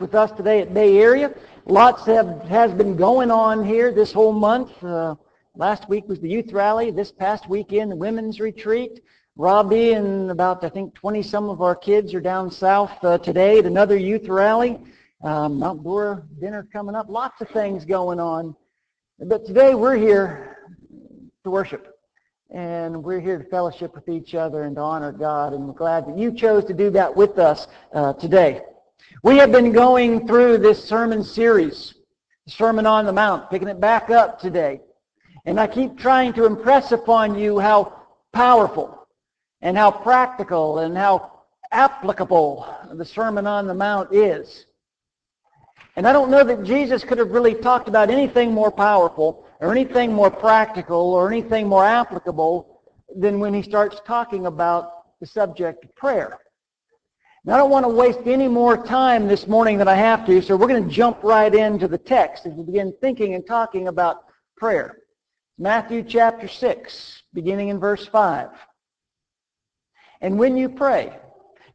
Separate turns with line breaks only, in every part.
with us today at Bay Area. Lots have, has been going on here this whole month. Uh, last week was the youth rally. This past weekend, the women's retreat. Robbie and about, I think, 20 some of our kids are down south uh, today at another youth rally. Um, Mount Dora dinner coming up. Lots of things going on. But today we're here to worship. And we're here to fellowship with each other and to honor God. And we're glad that you chose to do that with us uh, today. We have been going through this sermon series, the Sermon on the Mount, picking it back up today. And I keep trying to impress upon you how powerful and how practical and how applicable the Sermon on the Mount is. And I don't know that Jesus could have really talked about anything more powerful or anything more practical or anything more applicable than when he starts talking about the subject of prayer. I don't want to waste any more time this morning than I have to, so we're going to jump right into the text as we begin thinking and talking about prayer. Matthew chapter 6, beginning in verse 5. And when you pray,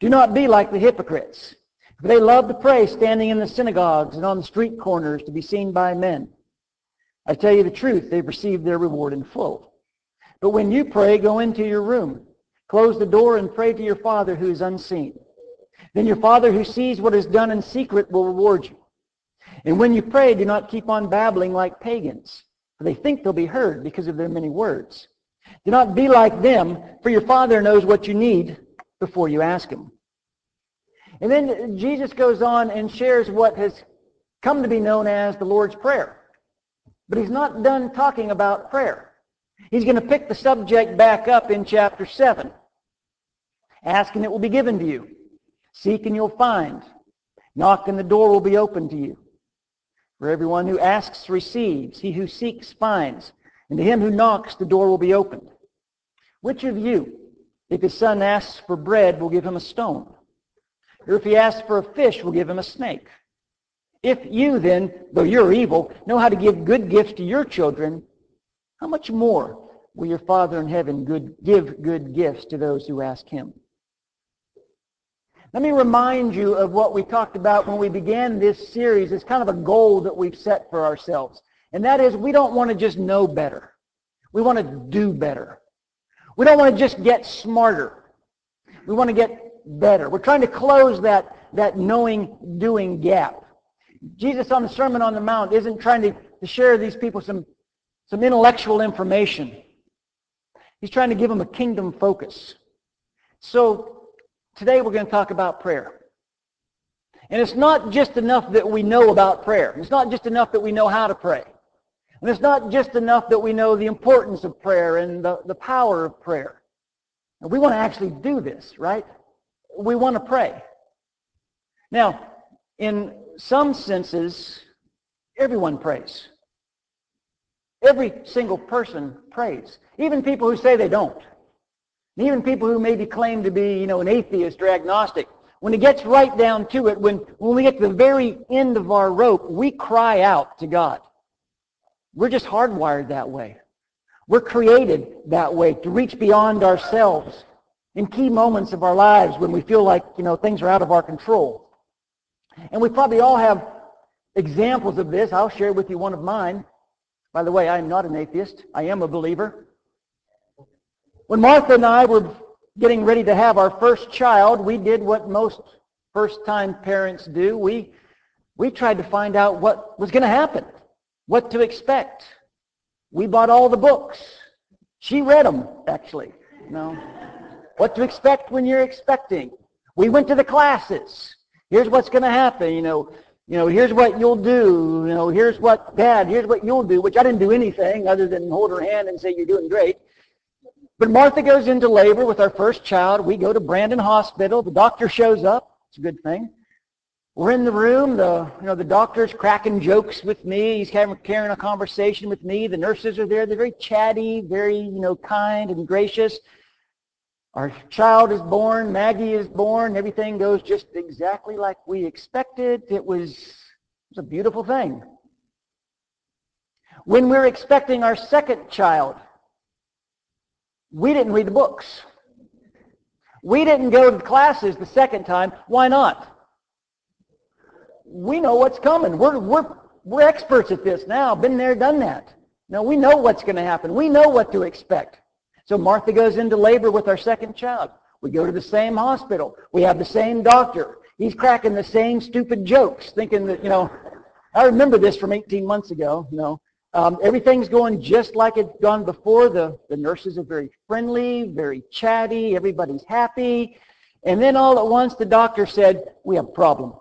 do not be like the hypocrites. For they love to pray standing in the synagogues and on the street corners to be seen by men. I tell you the truth, they've received their reward in full. But when you pray, go into your room, close the door, and pray to your Father who is unseen. Then your Father who sees what is done in secret will reward you. And when you pray, do not keep on babbling like pagans, for they think they'll be heard because of their many words. Do not be like them, for your Father knows what you need before you ask him. And then Jesus goes on and shares what has come to be known as the Lord's Prayer. But he's not done talking about prayer. He's going to pick the subject back up in chapter 7. Ask and it will be given to you. Seek and you'll find. Knock and the door will be open to you. For everyone who asks receives. He who seeks finds. And to him who knocks the door will be opened. Which of you, if his son asks for bread, will give him a stone? Or if he asks for a fish, will give him a snake? If you then, though you're evil, know how to give good gifts to your children, how much more will your Father in heaven good, give good gifts to those who ask him? Let me remind you of what we talked about when we began this series. It's kind of a goal that we've set for ourselves. And that is we don't want to just know better. We want to do better. We don't want to just get smarter. We want to get better. We're trying to close that, that knowing-doing gap. Jesus on the Sermon on the Mount isn't trying to, to share these people some, some intellectual information. He's trying to give them a kingdom focus. So today we're going to talk about prayer. And it's not just enough that we know about prayer. It's not just enough that we know how to pray. And it's not just enough that we know the importance of prayer and the, the power of prayer. And we want to actually do this, right? We want to pray. Now, in some senses, everyone prays. Every single person prays. Even people who say they don't. Even people who maybe claim to be, you know, an atheist or agnostic. When it gets right down to it, when, when we get to the very end of our rope, we cry out to God. We're just hardwired that way. We're created that way to reach beyond ourselves in key moments of our lives when we feel like, you know, things are out of our control. And we probably all have examples of this. I'll share with you one of mine. By the way, I am not an atheist. I am a believer. When Martha and I were getting ready to have our first child, we did what most first-time parents do. We, we tried to find out what was going to happen, what to expect. We bought all the books. She read them, actually. Know, what to expect when you're expecting. We went to the classes. Here's what's going to happen. You know, you know, here's what you'll do. You know, here's what, Dad, here's what you'll do, which I didn't do anything other than hold her hand and say, you're doing great. But Martha goes into labor with our first child. We go to Brandon Hospital. The doctor shows up. It's a good thing. We're in the room. The, you know, the doctor's cracking jokes with me. He's carrying a conversation with me. The nurses are there. They're very chatty, very, you know, kind and gracious. Our child is born, Maggie is born, everything goes just exactly like we expected. It was, it was a beautiful thing. When we're expecting our second child, we didn't read the books. We didn't go to classes the second time. Why not? we know what's coming. We're, we're, we're experts at this now. Been there, done that. Now we know what's going to happen. We know what to expect. So Martha goes into labor with our second child. We go to the same hospital. We have the same doctor. He's cracking the same stupid jokes, thinking that, you know, I remember this from 18 months ago, you know. Um, everything's going just like it's gone before. The, the nurses are very friendly, very chatty. Everybody's happy. And then all at once the doctor said, we have a problem.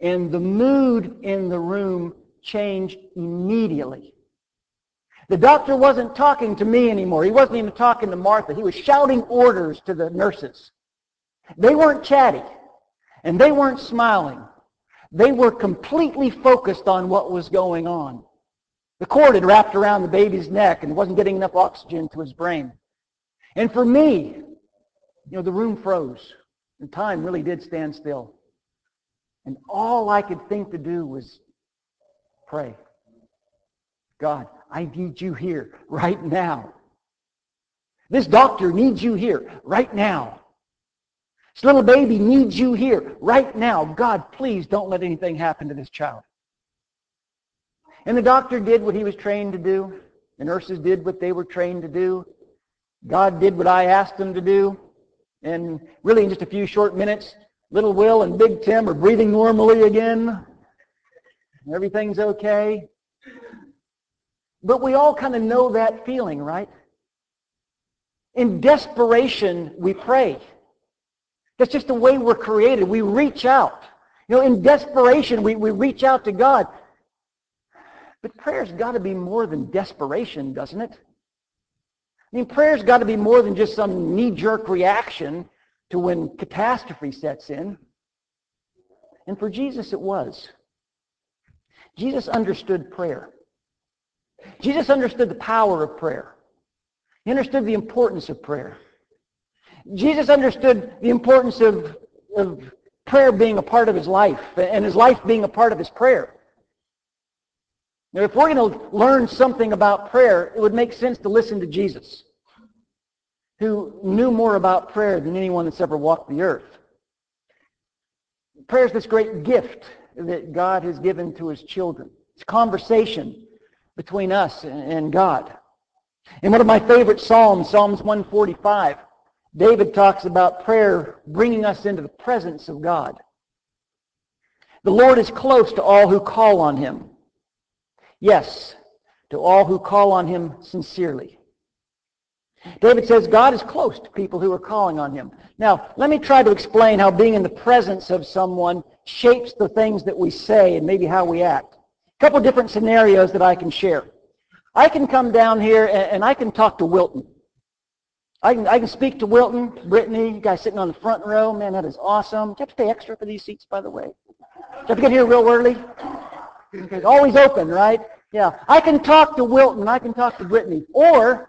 And the mood in the room changed immediately. The doctor wasn't talking to me anymore. He wasn't even talking to Martha. He was shouting orders to the nurses. They weren't chatty, and they weren't smiling. They were completely focused on what was going on. The cord had wrapped around the baby's neck and wasn't getting enough oxygen to his brain. And for me, you know, the room froze, and time really did stand still. And all I could think to do was pray. God, I need you here right now. This doctor needs you here right now. This little baby needs you here right now. God, please don't let anything happen to this child. And the doctor did what he was trained to do. The nurses did what they were trained to do. God did what I asked them to do. And really in just a few short minutes, little Will and Big Tim are breathing normally again. Everything's okay. But we all kind of know that feeling, right? In desperation, we pray. That's just the way we're created. We reach out. You know, in desperation, we, we reach out to God. But prayer's got to be more than desperation, doesn't it? I mean, prayer's got to be more than just some knee-jerk reaction to when catastrophe sets in. And for Jesus, it was. Jesus understood prayer. Jesus understood the power of prayer. He understood the importance of prayer. Jesus understood the importance of, of prayer being a part of his life and his life being a part of his prayer. Now, if we're going to learn something about prayer, it would make sense to listen to Jesus, who knew more about prayer than anyone that's ever walked the earth. Prayer is this great gift that God has given to his children. It's conversation between us and God. In one of my favorite Psalms, Psalms 145, David talks about prayer bringing us into the presence of God. The Lord is close to all who call on him. Yes, to all who call on him sincerely. David says God is close to people who are calling on him. Now, let me try to explain how being in the presence of someone shapes the things that we say and maybe how we act. A couple different scenarios that I can share. I can come down here and, I can talk to Wilton. I can, I can speak to Wilton, Brittany, you guys sitting on the front row. Man, that is awesome. Do you have to pay extra for these seats, by the way? Do you have to get here real early? It's always open, right? Yeah. I can talk to Wilton. I can talk to Brittany. Or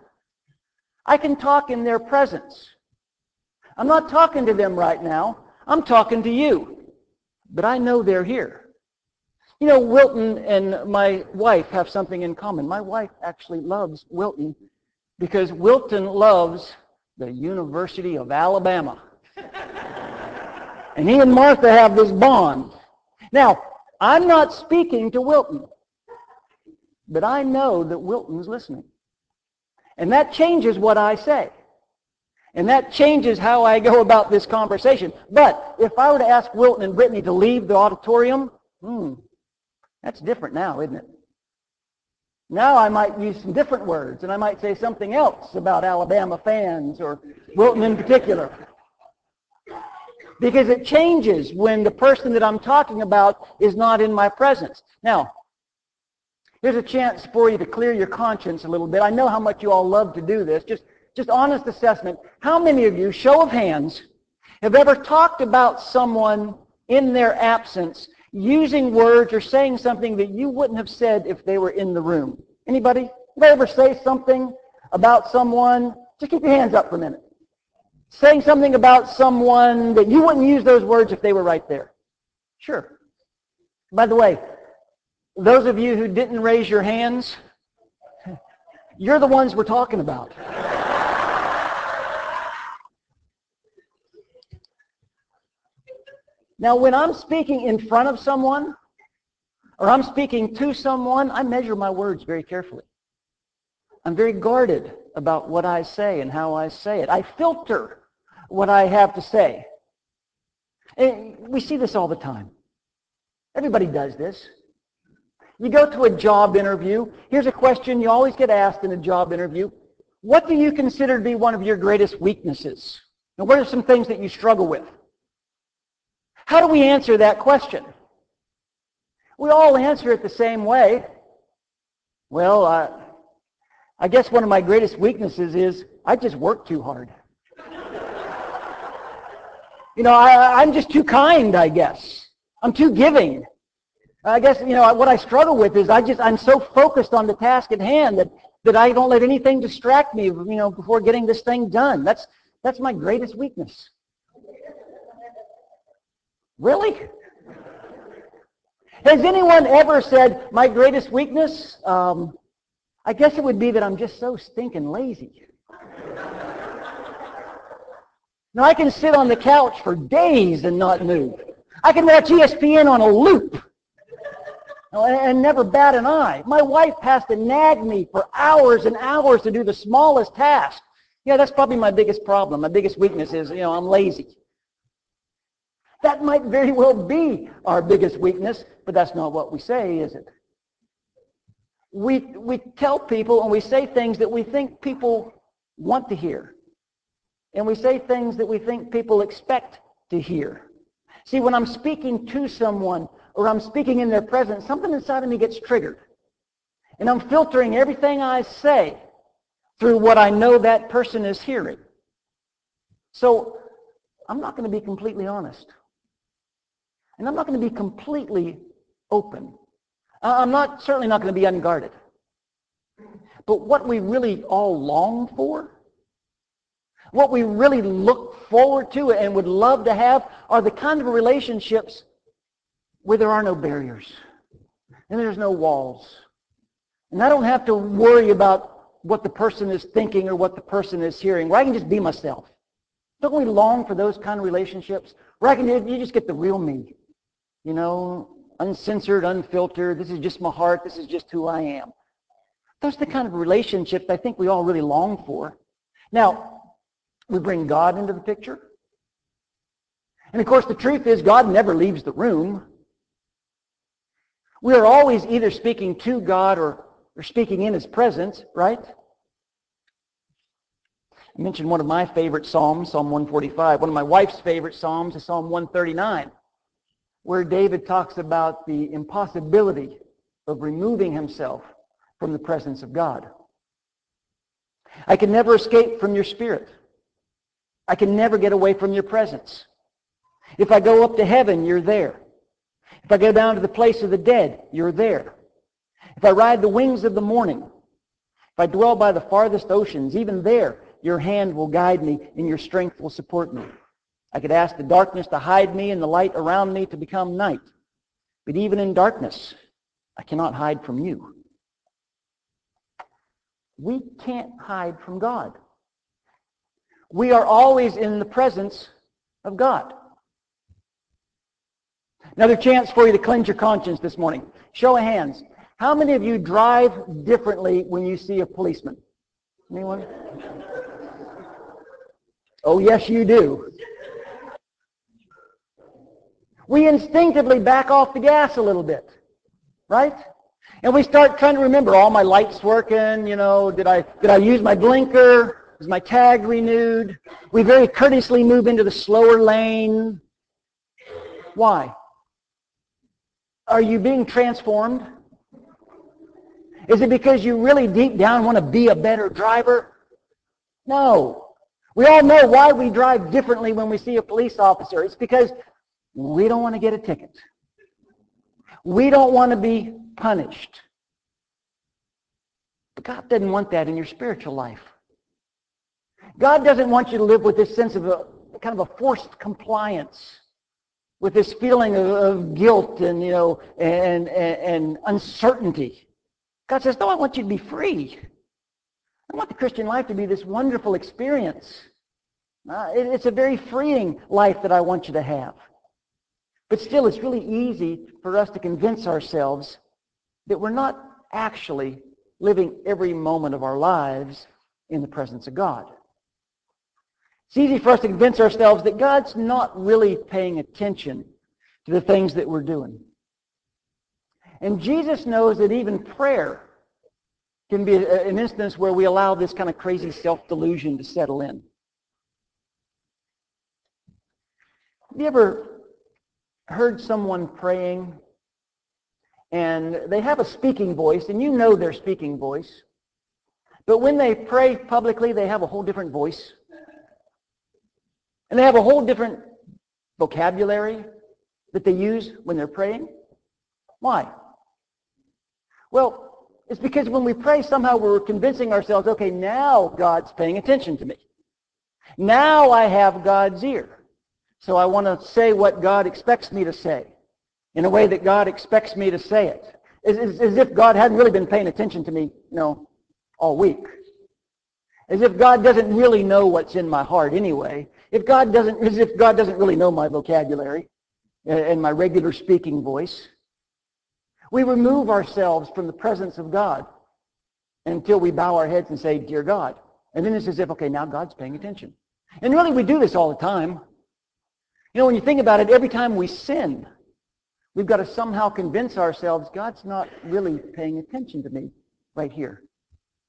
I can talk in their presence. I'm not talking to them right now. I'm talking to you. But I know they're here. You know, Wilton and my wife have something in common. My wife actually loves Wilton because Wilton loves the University of Alabama. and he and Martha have this bond. Now, I'm not speaking to Wilton, but I know that Wilton's listening. And that changes what I say. And that changes how I go about this conversation. But if I were to ask Wilton and Brittany to leave the auditorium, hmm, that's different now, isn't it? Now I might use some different words, and I might say something else about Alabama fans or Wilton in particular. Because it changes when the person that I'm talking about is not in my presence. Now, here's a chance for you to clear your conscience a little bit. I know how much you all love to do this. Just, just honest assessment. How many of you, show of hands, have ever talked about someone in their absence using words or saying something that you wouldn't have said if they were in the room. Anybody? I ever say something about someone? Just keep your hands up for a minute. Saying something about someone that you wouldn't use those words if they were right there. Sure. By the way, those of you who didn't raise your hands, you're the ones we're talking about. Now, when I'm speaking in front of someone, or I'm speaking to someone, I measure my words very carefully. I'm very guarded about what I say and how I say it. I filter what I have to say. And we see this all the time. Everybody does this. You go to a job interview. Here's a question you always get asked in a job interview. What do you consider to be one of your greatest weaknesses? And what are some things that you struggle with? How do we answer that question? We all answer it the same way. Well, uh, I guess one of my greatest weaknesses is I just work too hard. you know, I, I'm just too kind, I guess. I'm too giving. I guess, you know, what I struggle with is I just, I'm so focused on the task at hand that, that I don't let anything distract me, you know, before getting this thing done. That's, that's my greatest weakness. Really? Has anyone ever said, my greatest weakness? Um, I guess it would be that I'm just so stinking lazy. now, I can sit on the couch for days and not move. I can watch ESPN on a loop and never bat an eye. My wife has to nag me for hours and hours to do the smallest task. Yeah, that's probably my biggest problem. My biggest weakness is, you know, I'm lazy. That might very well be our biggest weakness, but that's not what we say, is it? We, we tell people and we say things that we think people want to hear. And we say things that we think people expect to hear. See, when I'm speaking to someone or I'm speaking in their presence, something inside of me gets triggered. And I'm filtering everything I say through what I know that person is hearing. So I'm not going to be completely honest. And I'm not going to be completely open. I'm not certainly not going to be unguarded. But what we really all long for, what we really look forward to and would love to have are the kind of relationships where there are no barriers and there's no walls. And I don't have to worry about what the person is thinking or what the person is hearing, where I can just be myself. Don't we long for those kind of relationships where I can you just get the real me? You know, uncensored, unfiltered. This is just my heart. This is just who I am. Those are the kind of relationships I think we all really long for. Now, we bring God into the picture. And of course, the truth is God never leaves the room. We are always either speaking to God or, or speaking in his presence, right? I mentioned one of my favorite Psalms, Psalm 145. One of my wife's favorite Psalms is Psalm 139 where David talks about the impossibility of removing himself from the presence of God. I can never escape from your spirit. I can never get away from your presence. If I go up to heaven, you're there. If I go down to the place of the dead, you're there. If I ride the wings of the morning, if I dwell by the farthest oceans, even there, your hand will guide me and your strength will support me. I could ask the darkness to hide me and the light around me to become night. But even in darkness, I cannot hide from you. We can't hide from God. We are always in the presence of God. Another chance for you to cleanse your conscience this morning. Show of hands. How many of you drive differently when you see a policeman? Anyone? Oh, yes, you do we instinctively back off the gas a little bit, right? And we start trying to remember, all my lights working, you know, did I, did I use my blinker? Is my tag renewed? We very courteously move into the slower lane. Why? Are you being transformed? Is it because you really deep down want to be a better driver? No. We all know why we drive differently when we see a police officer. It's because we don't want to get a ticket. We don't want to be punished. But God doesn't want that in your spiritual life. God doesn't want you to live with this sense of a kind of a forced compliance, with this feeling of, of guilt and you know and, and, and uncertainty. God says, "No, I want you to be free. I want the Christian life to be this wonderful experience. Uh, it, it's a very freeing life that I want you to have." But still, it's really easy for us to convince ourselves that we're not actually living every moment of our lives in the presence of God. It's easy for us to convince ourselves that God's not really paying attention to the things that we're doing. And Jesus knows that even prayer can be an instance where we allow this kind of crazy self-delusion to settle in. Have you ever heard someone praying and they have a speaking voice and you know their speaking voice, but when they pray publicly, they have a whole different voice. And they have a whole different vocabulary that they use when they're praying. Why? Well, it's because when we pray, somehow we're convincing ourselves, okay, now God's paying attention to me. Now I have God's ear. So I want to say what God expects me to say in a way that God expects me to say it. It's as if God hadn't really been paying attention to me, you know, all week. As if God doesn't really know what's in my heart anyway. If God doesn't, as if God doesn't really know my vocabulary uh, and my regular speaking voice. We remove ourselves from the presence of God until we bow our heads and say, Dear God. And then it's as if, okay, now God's paying attention. And really we do this all the time. You know, when you think about it, every time we sin, we've got to somehow convince ourselves God's not really paying attention to me right here,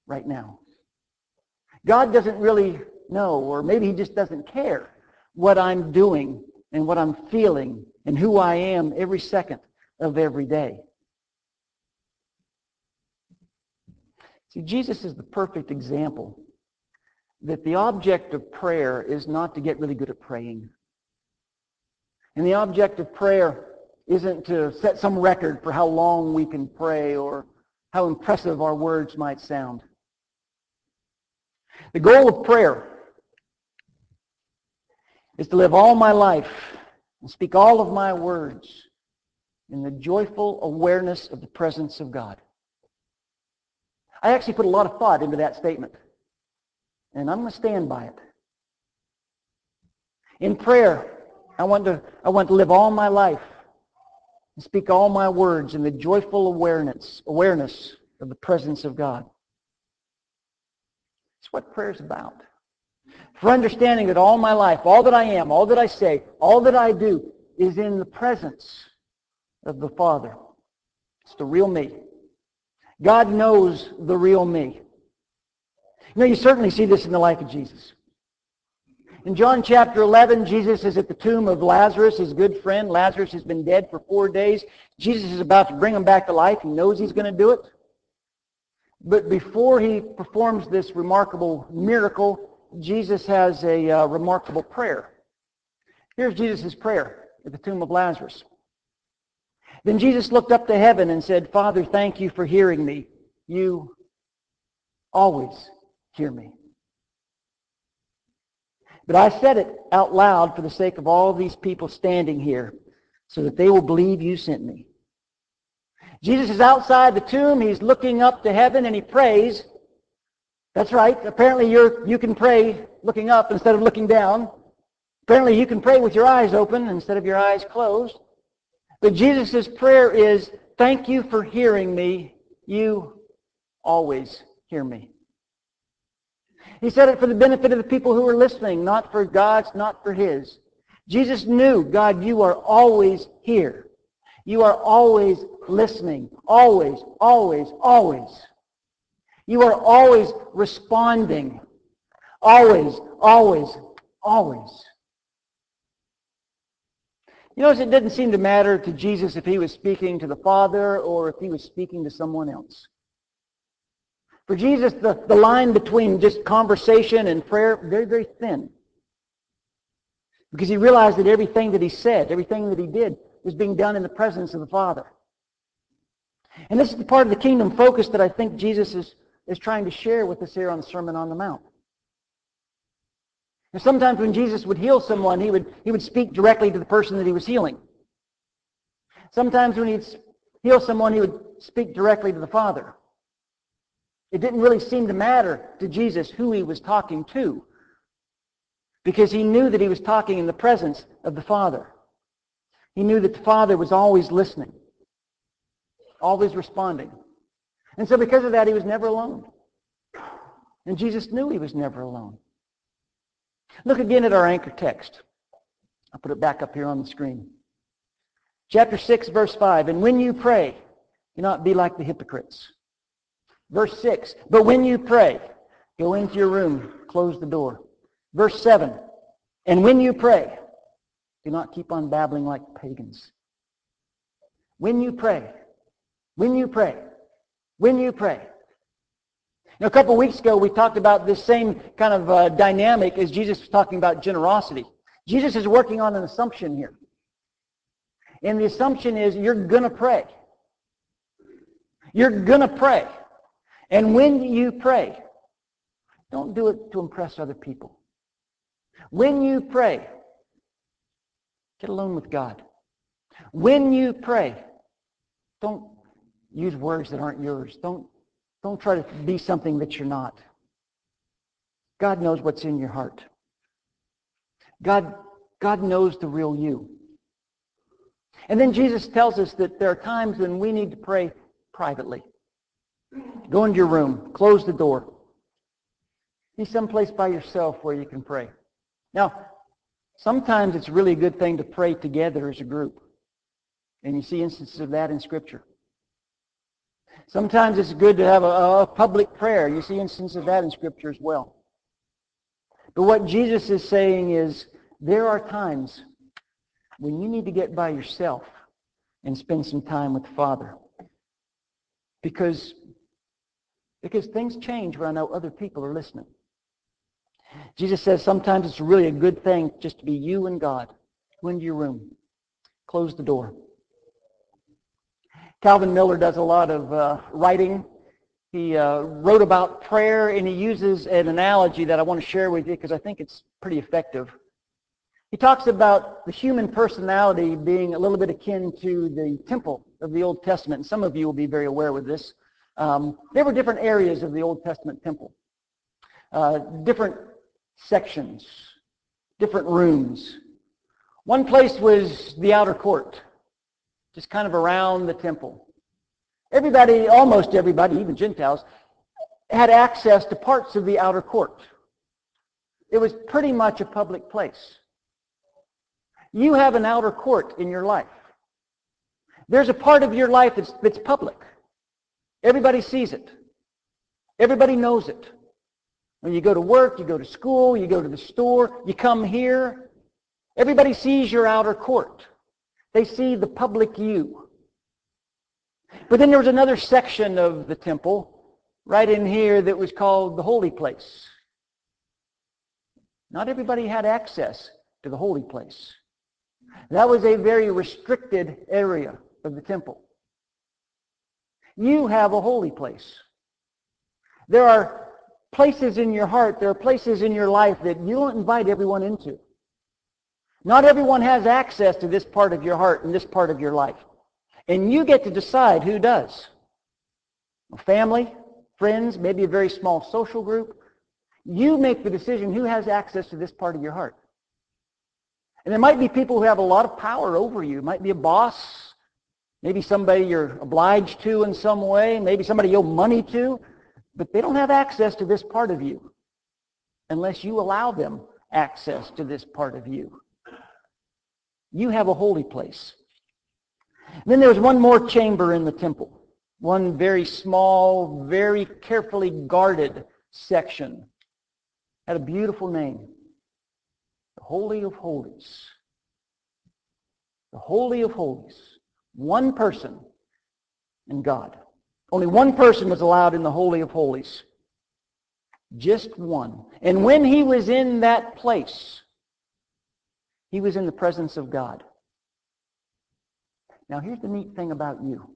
right now. God doesn't really know, or maybe he just doesn't care what I'm doing and what I'm feeling and who I am every second of every day. See, Jesus is the perfect example that the object of prayer is not to get really good at praying. And the object of prayer isn't to set some record for how long we can pray or how impressive our words might sound. The goal of prayer is to live all my life and speak all of my words in the joyful awareness of the presence of God. I actually put a lot of thought into that statement. And I'm going to stand by it. In prayer, I want to, I want to live all my life and speak all my words in the joyful awareness, awareness of the presence of God. That's what prayer is about. For understanding that all my life, all that I am, all that I say, all that I do is in the presence of the Father. It's the real me. God knows the real me. You know, you certainly see this in the life of Jesus. In John chapter 11, Jesus is at the tomb of Lazarus, his good friend. Lazarus has been dead for four days. Jesus is about to bring him back to life. He knows he's going to do it. But before he performs this remarkable miracle, Jesus has a uh, remarkable prayer. Here's Jesus' prayer at the tomb of Lazarus. Then Jesus looked up to heaven and said, Father, thank you for hearing me. You always hear me. But I said it out loud for the sake of all these people standing here so that they will believe you sent me. Jesus is outside the tomb. He's looking up to heaven and he prays. That's right. Apparently you're, you can pray looking up instead of looking down. Apparently you can pray with your eyes open instead of your eyes closed. But Jesus' prayer is, thank you for hearing me. You always hear me. He said it for the benefit of the people who were listening, not for God's, not for his. Jesus knew, God, you are always here. You are always listening. Always, always, always. You are always responding. Always, always, always. You notice it didn't seem to matter to Jesus if he was speaking to the Father or if he was speaking to someone else. For Jesus, the, the line between just conversation and prayer, very, very thin. Because he realized that everything that he said, everything that he did, was being done in the presence of the Father. And this is the part of the kingdom focus that I think Jesus is, is trying to share with us here on the Sermon on the Mount. And sometimes when Jesus would heal someone, he would, he would speak directly to the person that he was healing. Sometimes when he'd heal someone, he would speak directly to the Father. It didn't really seem to matter to Jesus who he was talking to because he knew that he was talking in the presence of the Father. He knew that the Father was always listening, always responding. And so because of that, he was never alone. And Jesus knew he was never alone. Look again at our anchor text. I'll put it back up here on the screen. Chapter 6, verse 5. And when you pray, do not be like the hypocrites. Verse 6. But when you pray, go into your room, close the door. Verse 7. And when you pray, do not keep on babbling like pagans. When you pray, when you pray, when you pray. Now, a couple of weeks ago, we talked about this same kind of uh, dynamic as Jesus was talking about generosity. Jesus is working on an assumption here. And the assumption is you're going to pray. You're going to pray. And when you pray, don't do it to impress other people. When you pray, get alone with God. When you pray, don't use words that aren't yours. Don't, don't try to be something that you're not. God knows what's in your heart. God, God knows the real you. And then Jesus tells us that there are times when we need to pray privately. Go into your room. Close the door. Be someplace by yourself where you can pray. Now, sometimes it's really a good thing to pray together as a group. And you see instances of that in Scripture. Sometimes it's good to have a, a public prayer. You see instances of that in Scripture as well. But what Jesus is saying is there are times when you need to get by yourself and spend some time with the Father. Because, because things change when I know other people are listening. Jesus says sometimes it's really a good thing just to be you and God. Go into your room. Close the door. Calvin Miller does a lot of uh, writing. He uh, wrote about prayer, and he uses an analogy that I want to share with you because I think it's pretty effective. He talks about the human personality being a little bit akin to the temple of the Old Testament. And some of you will be very aware with this. Um, there were different areas of the Old Testament temple, uh, different sections, different rooms. One place was the outer court, just kind of around the temple. Everybody, almost everybody, even Gentiles, had access to parts of the outer court. It was pretty much a public place. You have an outer court in your life. There's a part of your life that's, that's public. Everybody sees it. Everybody knows it. When you go to work, you go to school, you go to the store, you come here, everybody sees your outer court. They see the public you. But then there was another section of the temple right in here that was called the holy place. Not everybody had access to the holy place. That was a very restricted area of the temple. You have a holy place. There are places in your heart, there are places in your life that you don't invite everyone into. Not everyone has access to this part of your heart and this part of your life. And you get to decide who does. Family, friends, maybe a very small social group. You make the decision who has access to this part of your heart. And there might be people who have a lot of power over you. It might be a boss, maybe somebody you're obliged to in some way, maybe somebody you owe money to, but they don't have access to this part of you unless you allow them access to this part of you. You have a holy place. And then there was one more chamber in the temple, one very small, very carefully guarded section. Had a beautiful name. The Holy of Holies. The Holy of Holies. One person in God. Only one person was allowed in the Holy of Holies. Just one. And when he was in that place, he was in the presence of God. Now here's the neat thing about you.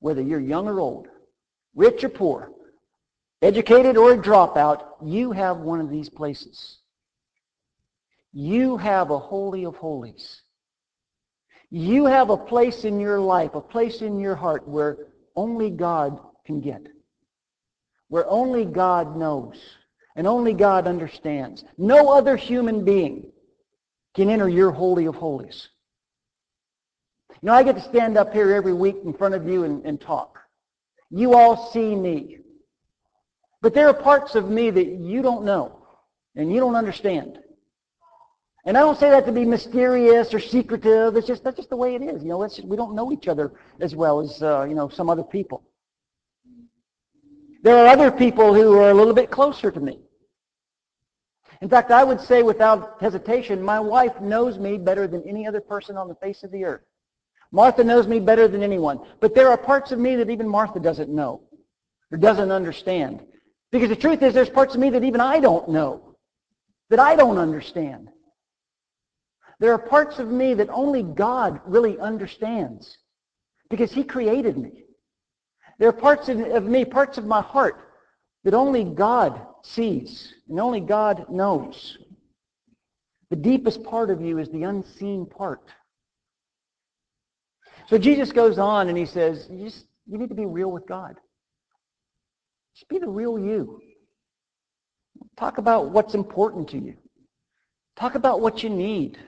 Whether you're young or old, rich or poor, educated or a dropout, you have one of these places. You have a holy of holies. You have a place in your life, a place in your heart where only God can get. Where only God knows and only God understands. No other human being can enter your holy of holies. You know, I get to stand up here every week in front of you and, and talk. You all see me. But there are parts of me that you don't know and you don't understand. And I don't say that to be mysterious or secretive. It's just that's just the way it is. You know, just, we don't know each other as well as uh, you know some other people. There are other people who are a little bit closer to me. In fact, I would say without hesitation, my wife knows me better than any other person on the face of the earth. Martha knows me better than anyone. But there are parts of me that even Martha doesn't know or doesn't understand. Because the truth is there's parts of me that even I don't know, that I don't understand. There are parts of me that only God really understands because he created me. There are parts of, me, parts of my heart that only God sees and only God knows. The deepest part of you is the unseen part. So Jesus goes on and he says, you, just, you need to be real with God. Just be the real you. Talk about what's important to you. Talk about what you need.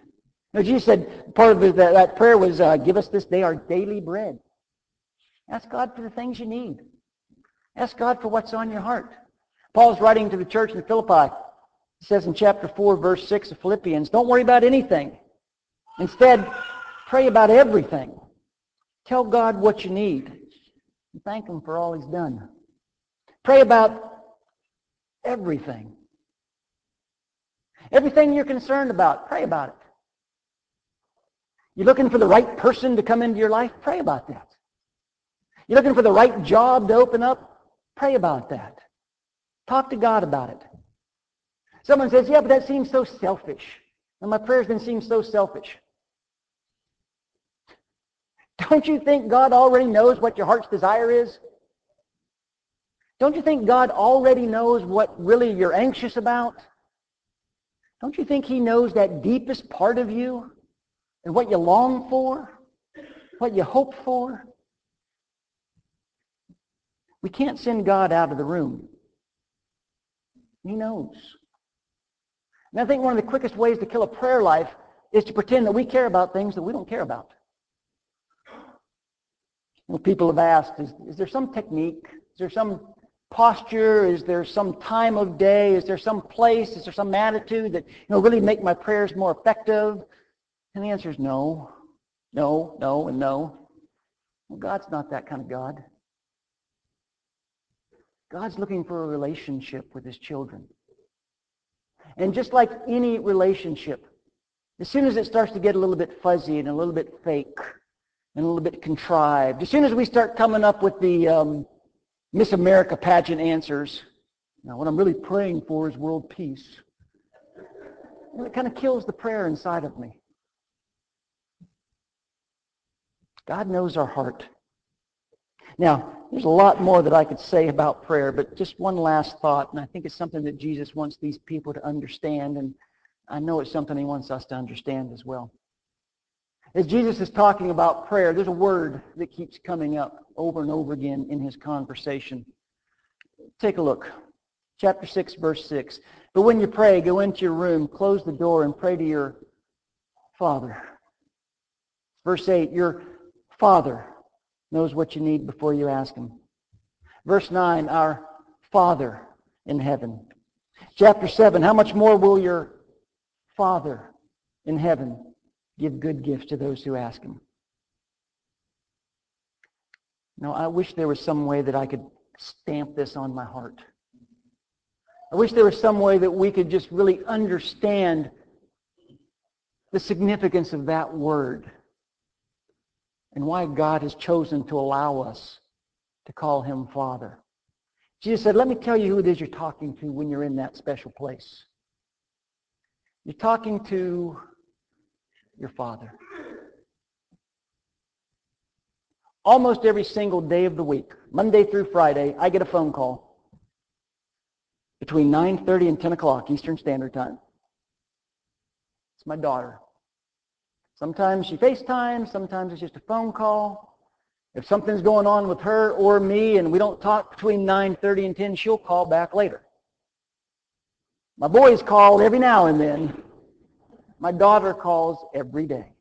Now, Jesus said part of that, that prayer was, uh, give us this day our daily bread. Ask God for the things you need. Ask God for what's on your heart. Paul's writing to the church in Philippi. He says in chapter 4, verse 6 of Philippians, don't worry about anything. Instead, pray about everything. Tell God what you need. And thank him for all he's done. Pray about everything. Everything you're concerned about, pray about it. You're looking for the right person to come into your life? Pray about that. You're looking for the right job to open up? Pray about that. Talk to God about it. Someone says, yeah, but that seems so selfish. And my prayers then seem so selfish. Don't you think God already knows what your heart's desire is? Don't you think God already knows what really you're anxious about? Don't you think he knows that deepest part of you? And what you long for, what you hope for. We can't send God out of the room. He knows. And I think one of the quickest ways to kill a prayer life is to pretend that we care about things that we don't care about. Well, people have asked, is, is there some technique? Is there some posture? Is there some time of day? Is there some place? Is there some attitude that you know really make my prayers more effective? And the answer is no, no, no, and no. Well, God's not that kind of God. God's looking for a relationship with his children. And just like any relationship, as soon as it starts to get a little bit fuzzy and a little bit fake and a little bit contrived, as soon as we start coming up with the um, Miss America pageant answers, now what I'm really praying for is world peace. And it kind of kills the prayer inside of me. God knows our heart. Now, there's a lot more that I could say about prayer, but just one last thought, and I think it's something that Jesus wants these people to understand, and I know it's something he wants us to understand as well. As Jesus is talking about prayer, there's a word that keeps coming up over and over again in his conversation. Take a look. Chapter 6, verse 6. But when you pray, go into your room, close the door, and pray to your Father. Verse 8, your Father knows what you need before you ask him. Verse 9, our Father in heaven. Chapter 7, how much more will your Father in heaven give good gifts to those who ask him? Now, I wish there was some way that I could stamp this on my heart. I wish there was some way that we could just really understand the significance of that word and why God has chosen to allow us to call him Father. Jesus said, let me tell you who it is you're talking to when you're in that special place. You're talking to your Father. Almost every single day of the week, Monday through Friday, I get a phone call between 9.30 and 10 o'clock Eastern Standard Time. It's my daughter. Sometimes she FaceTimes. Sometimes it's just a phone call. If something's going on with her or me and we don't talk between 9.30 and 10, she'll call back later. My boys call every now and then. My daughter calls every day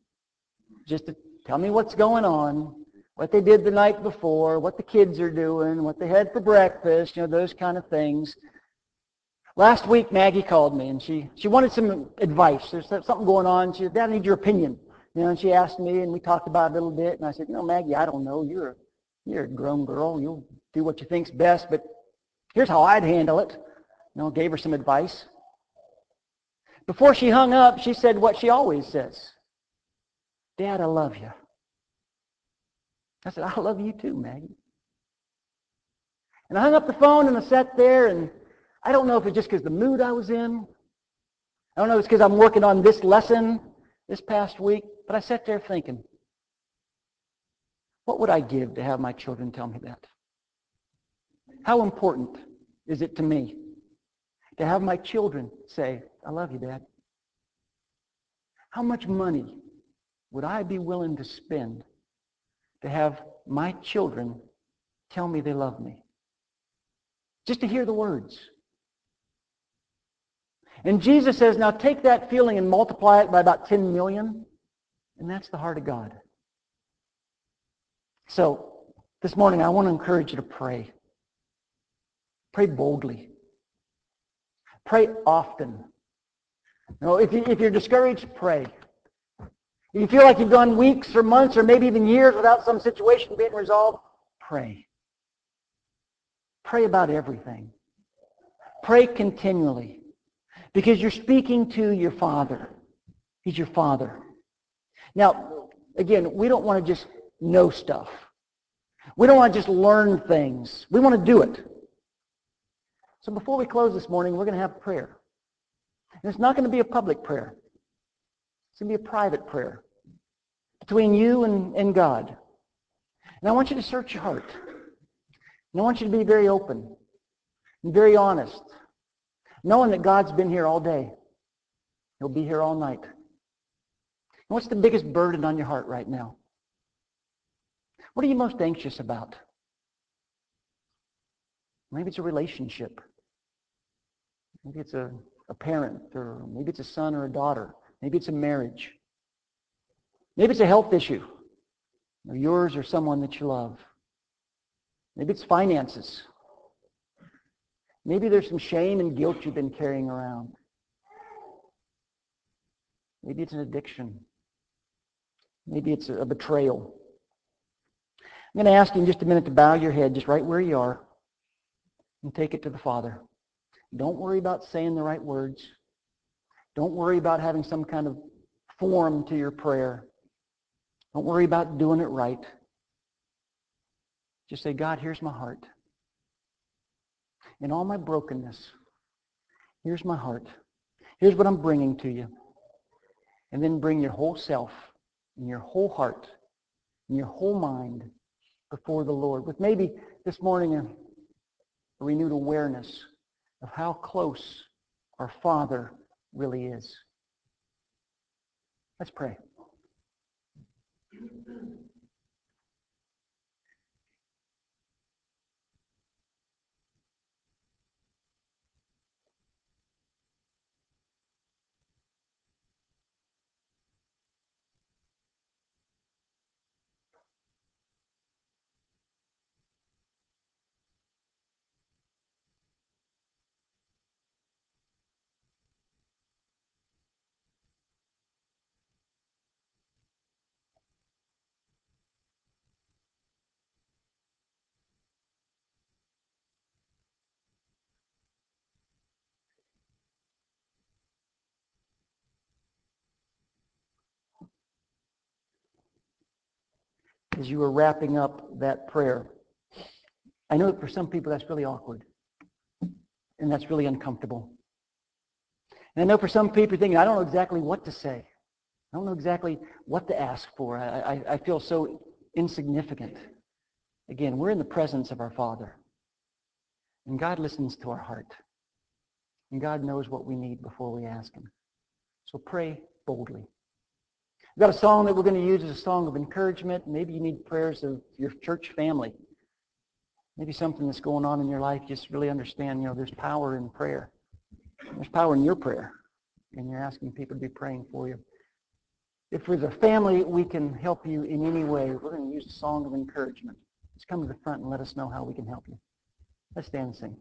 just to Tell me what's going on, what they did the night before, what the kids are doing, what they had for breakfast, you know, those kind of things. Last week, Maggie called me, and she, she wanted some advice. There's something going on. She said, Dad, I need your opinion. You know, and she asked me, and we talked about it a little bit, and I said, you know, Maggie, I don't know. You're a, you're a grown girl. You'll do what you think's best, but here's how I'd handle it. You know, gave her some advice. Before she hung up, she said what she always says. Dad, I love you. I said, I love you too, Maggie. And I hung up the phone and I sat there and I don't know if it's just because the mood I was in. I don't know if it's because I'm working on this lesson this past week, but I sat there thinking, what would I give to have my children tell me that? How important is it to me to have my children say, I love you, Dad? How much money would I be willing to spend to have my children tell me they love me? Just to hear the words. And Jesus says, now take that feeling and multiply it by about 10 million, and that's the heart of God. So this morning I want to encourage you to pray. Pray boldly. Pray often. You know, if, you, if you're discouraged, pray. If you feel like you've gone weeks or months or maybe even years without some situation being resolved, pray. Pray about everything. Pray continually. Because you're speaking to your Father. He's your Father. Now, again, we don't want to just know stuff. We don't want to just learn things. We want to do it. So before we close this morning, we're going to have prayer. And it's not going to be a public prayer. It's going to be a private prayer between you and, and God. And I want you to search your heart. And I want you to be very open and very honest knowing that God's been here all day. He'll be here all night. What's the biggest burden on your heart right now? What are you most anxious about? Maybe it's a relationship. Maybe it's a, a parent, or maybe it's a son or a daughter. Maybe it's a marriage. Maybe it's a health issue, or yours or someone that you love. Maybe it's finances. Maybe there's some shame and guilt you've been carrying around. Maybe it's an addiction. Maybe it's a betrayal. I'm going to ask you in just a minute to bow your head just right where you are and take it to the Father. Don't worry about saying the right words. Don't worry about having some kind of form to your prayer. Don't worry about doing it right. Just say, God, here's my heart in all my brokenness. Here's my heart. Here's what I'm bringing to you. And then bring your whole self and your whole heart in your whole mind before the Lord with maybe this morning a, a renewed awareness of how close our Father really is. Let's pray. As you were wrapping up that prayer. I know that for some people that's really awkward. And that's really uncomfortable. And I know for some people thinking, I don't know exactly what to say. I don't know exactly what to ask for. I, I, I feel so insignificant. Again, we're in the presence of our Father. And God listens to our heart. And God knows what we need before we ask him. So pray boldly. We've got a song that we're going to use as a song of encouragement. Maybe you need prayers of your church family. Maybe something that's going on in your life. Just really understand, you know, there's power in prayer. There's power in your prayer. And you're asking people to be praying for you. If with a family we can help you in any way, we're going to use a song of encouragement. Just come to the front and let us know how we can help you. Let's stand and sing.